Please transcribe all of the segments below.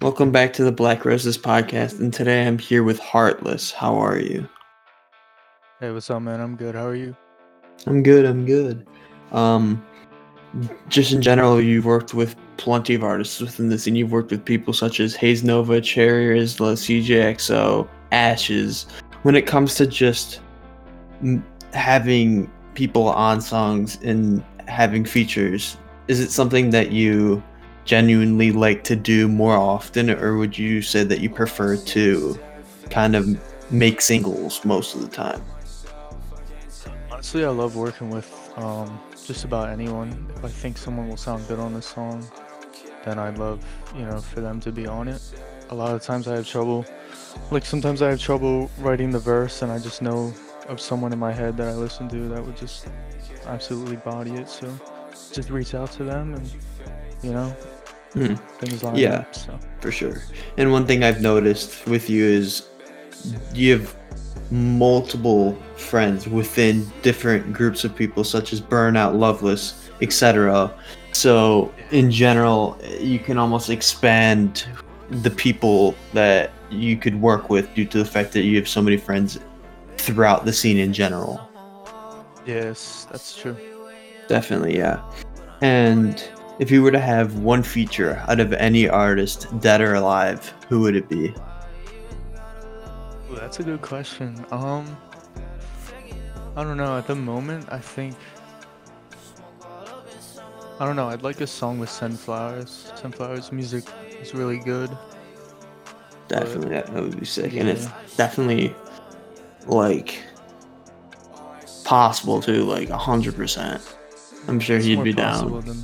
Welcome back to the Black Roses podcast, and today I'm here with Heartless. How are you? Hey, what's up, man? I'm good. How are you? I'm good. I'm good. Um, just in general, you've worked with plenty of artists within the scene. You've worked with people such as Hayes Nova, Cherry Isla, CJXO, Ashes. When it comes to just m- having people on songs and having features, is it something that you genuinely like to do more often, or would you say that you prefer to kind of make singles most of the time? Honestly, I love working with um, just about anyone. If I think someone will sound good on this song, then I'd love, you know, for them to be on it. A lot of times I have trouble, like sometimes I have trouble writing the verse, and I just know of someone in my head that I listen to that would just absolutely body it. So just reach out to them, and you know, Hmm. things line Yeah. So For sure. And one thing I've noticed with you is you have multiple friends within different groups of people, such as Burnout, Loveless, etc. So, in general, you can almost expand the people that you could work with due to the fact that you have so many friends throughout the scene in general. yes, that's true. Definitely, yeah. And if you were to have one feature out of any artist, dead or alive, who would it be? Ooh, that's a good question. Um, I don't know. At the moment, I think I don't know. I'd like a song with Sunflowers. Sunflowers music is really good. Definitely, that, that would be sick, and it's definitely like possible too, like a hundred percent. I'm sure It's he'd say down. than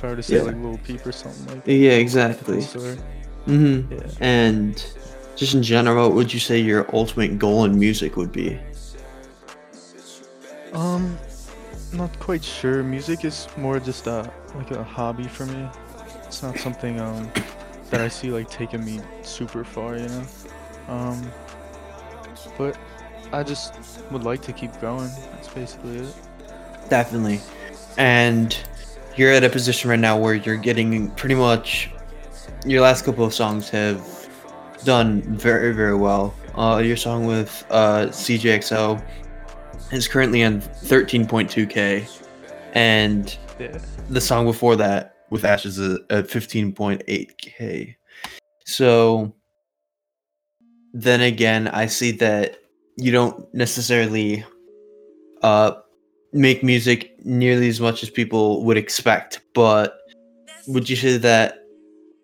if I were to say Yeah. like Lil Peep or something like that. Yeah, exactly. Story. hmm Yeah. And just in general, what would you say your ultimate goal in music would be? Um, not quite sure. Music is more just a like a hobby for me. It's not something um that I see like taking me super far, you know. Um, but I just would like to keep going. That's basically it. Definitely. And you're at a position right now where you're getting pretty much your last couple of songs have done very, very well. Uh, your song with uh, CJXO is currently on 13.2k, and Yeah. the song before that with Ashes is at 15.8k. So then again, I see that you don't necessarily uh make music nearly as much as people would expect, but would you say that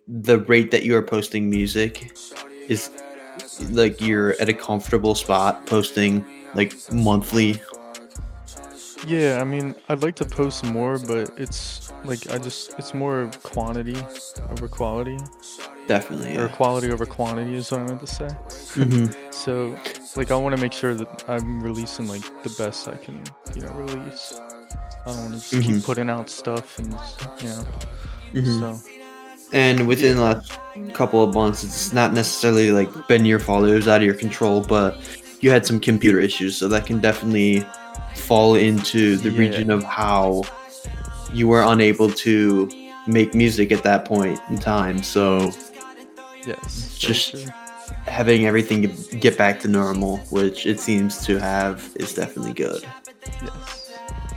the rate that you are posting music is like you're at a comfortable spot posting like monthly? Yeah, I mean, I'd like to post more, but it's like I just it's more quantity over quality, Definitely. or quality over quantity is what I meant to say. hmm So, like, I want to make sure that I'm releasing like the best I can, you know, release. I don't want to just Mhm. keep putting out stuff and you know. hmm So And within the last couple of months, it's not necessarily like been your fault; it was out of your control. But you had some computer issues, so that can definitely fall into the Yeah. region of how you were unable to make music at that point in time. So yes, Just- true. Having everything get- get back to normal, which it seems to have, is definitely good. yes.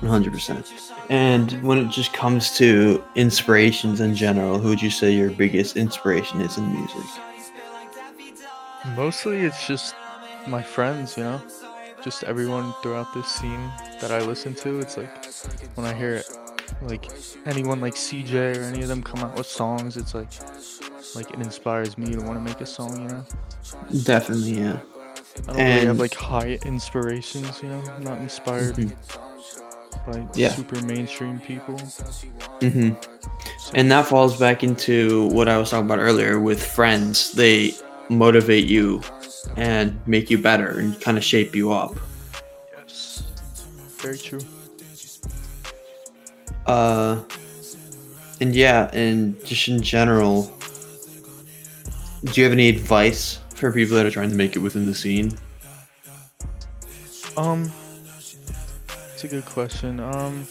100%. And when it just comes to inspirations in general, who would you say your biggest inspiration is in music? Mostly it's just my friends, you know, just everyone throughout this scene that I listen to. It's like when I hear it, like anyone like CJ or any of them come out with songs, it's like like it inspires me to want to make a song, you know. Definitely, yeah. I don't really have like high inspirations, you know. I'm not inspired Mhm. by Yeah. super mainstream people. Mm-hmm. And that falls back into what I was talking about earlier with friends. They motivate you and make you better and kind of shape you up. Yes. Very true. Uh, and yeah, and just in general, do you have any advice for people that are trying to make it within the scene? Um, it's a good question. Um,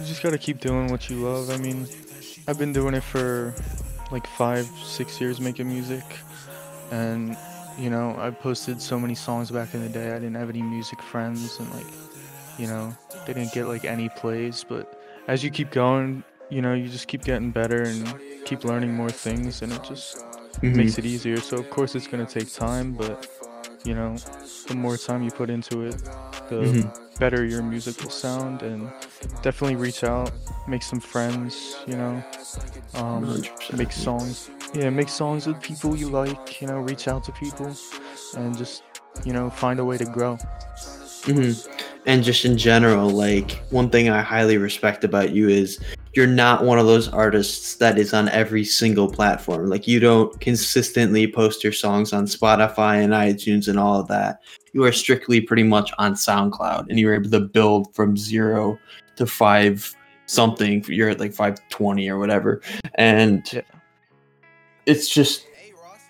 you just gotta keep doing what you love. I mean, I've been doing it for like five, six years making music, and you know, I posted so many songs back in the day. I didn't have any music friends, and like, you know, they didn't get like any plays. But as you keep going, you know, you just keep getting better and keep learning more things, and it just Mhm. makes it easier. So of course it's gonna take time, but you know, the more time you put into it, the Mhm. better your music will sound. And definitely reach out, make some friends. You know, um, make songs. Yeah, make songs with people you like. You know, reach out to people, and just you know find a way to grow. hmm And just in general, like one thing I highly respect about you is you're not one of those artists that is on every single platform. Like you don't consistently post your songs on Spotify and iTunes and all of that. You are strictly pretty much on SoundCloud, and you were able to build from zero to five something. You're at like five twenty or whatever, and Yeah. it's just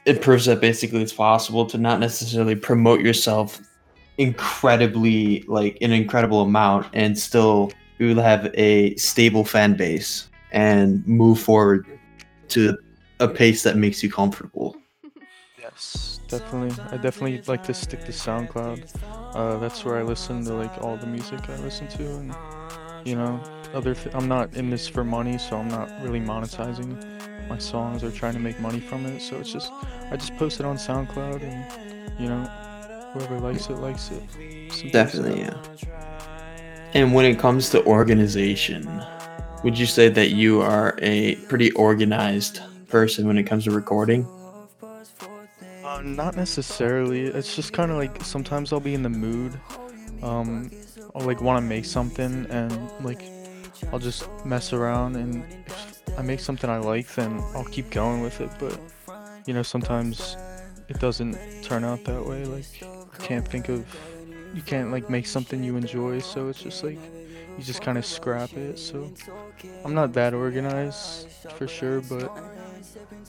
it proves that basically it's possible to not necessarily promote yourself incredibly like an incredible amount and still we will have a stable fan base and move forward to a pace that makes you comfortable. Yes, definitely. I definitely like to stick to SoundCloud. Uh, that's where I listen to like all the music I listen to, and you know, other. Th- I'm not in this for money, so I'm not really monetizing my songs or trying to make money from it. So it's just I just post it on SoundCloud, and you know, whoever likes it likes it. Simple Definitely, yeah. And when it comes to organization, would you say that you are a pretty organized person when it comes to recording? Uh, not necessarily. It's just kind of like sometimes I'll be in the mood. Um, I'll like want to make something and like I'll just mess around and if I make something I like, then I'll keep going with it. But you know, sometimes it doesn't turn out that way. Like you can't think of, you can't like make something you enjoy. So it's just like you just kind of scrap it. So I'm not that organized for sure, but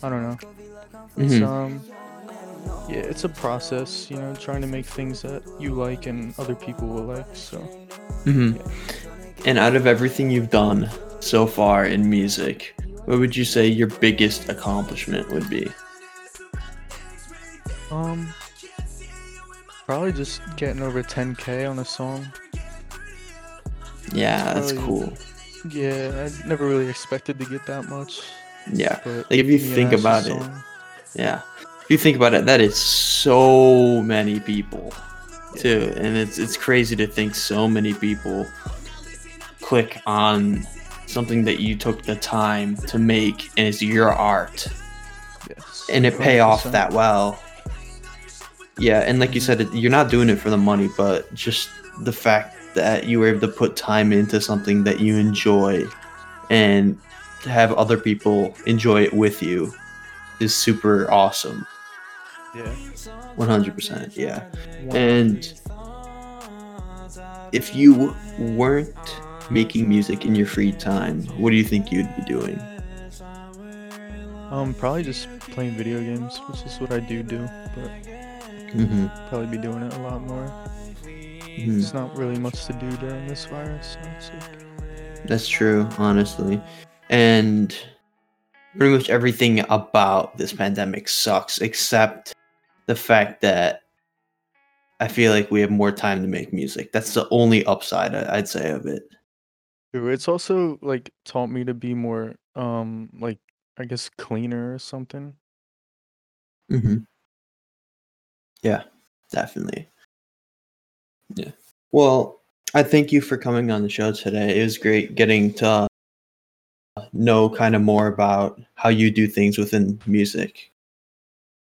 I don't know. It's Mhm. um yeah, it's a process, you know, trying to make things that you like and other people will like. So hmm And out of everything you've done so far in music, what would you say your biggest accomplishment would be? um probably just getting over 10k on a song. Yeah, that's Probably- cool. Yeah, I never really expected to get that much. Yeah. But Like if you think about it, song- yeah. If you think about it, that is so many people too. And it's it's crazy to think so many people click on something that you took the time to make and it's your art yes, and it pay off that well. Yeah, and like you said, you're not doing it for the money, but just the fact that you were able to put time into something that you enjoy and to have other people enjoy it with you is super awesome. Yeah. 100%. Yeah. And if you weren't making music in your free time, what do you think you'd be doing? um probably just playing video games, which is what I do do, but Mm-hmm. probably be doing it a lot more. There's not really much to do during this virus, so That's true, honestly. And pretty much everything about this pandemic sucks, except the fact that I feel like we have more time to make music. That's the only upside I'd say of it. It's also like taught me to be more um like I guess cleaner or something. Mm-hmm. Yeah, definitely. Yeah. Well, I thank you for coming on the show today. It was great getting to uh, know kind of more about how you do things within music.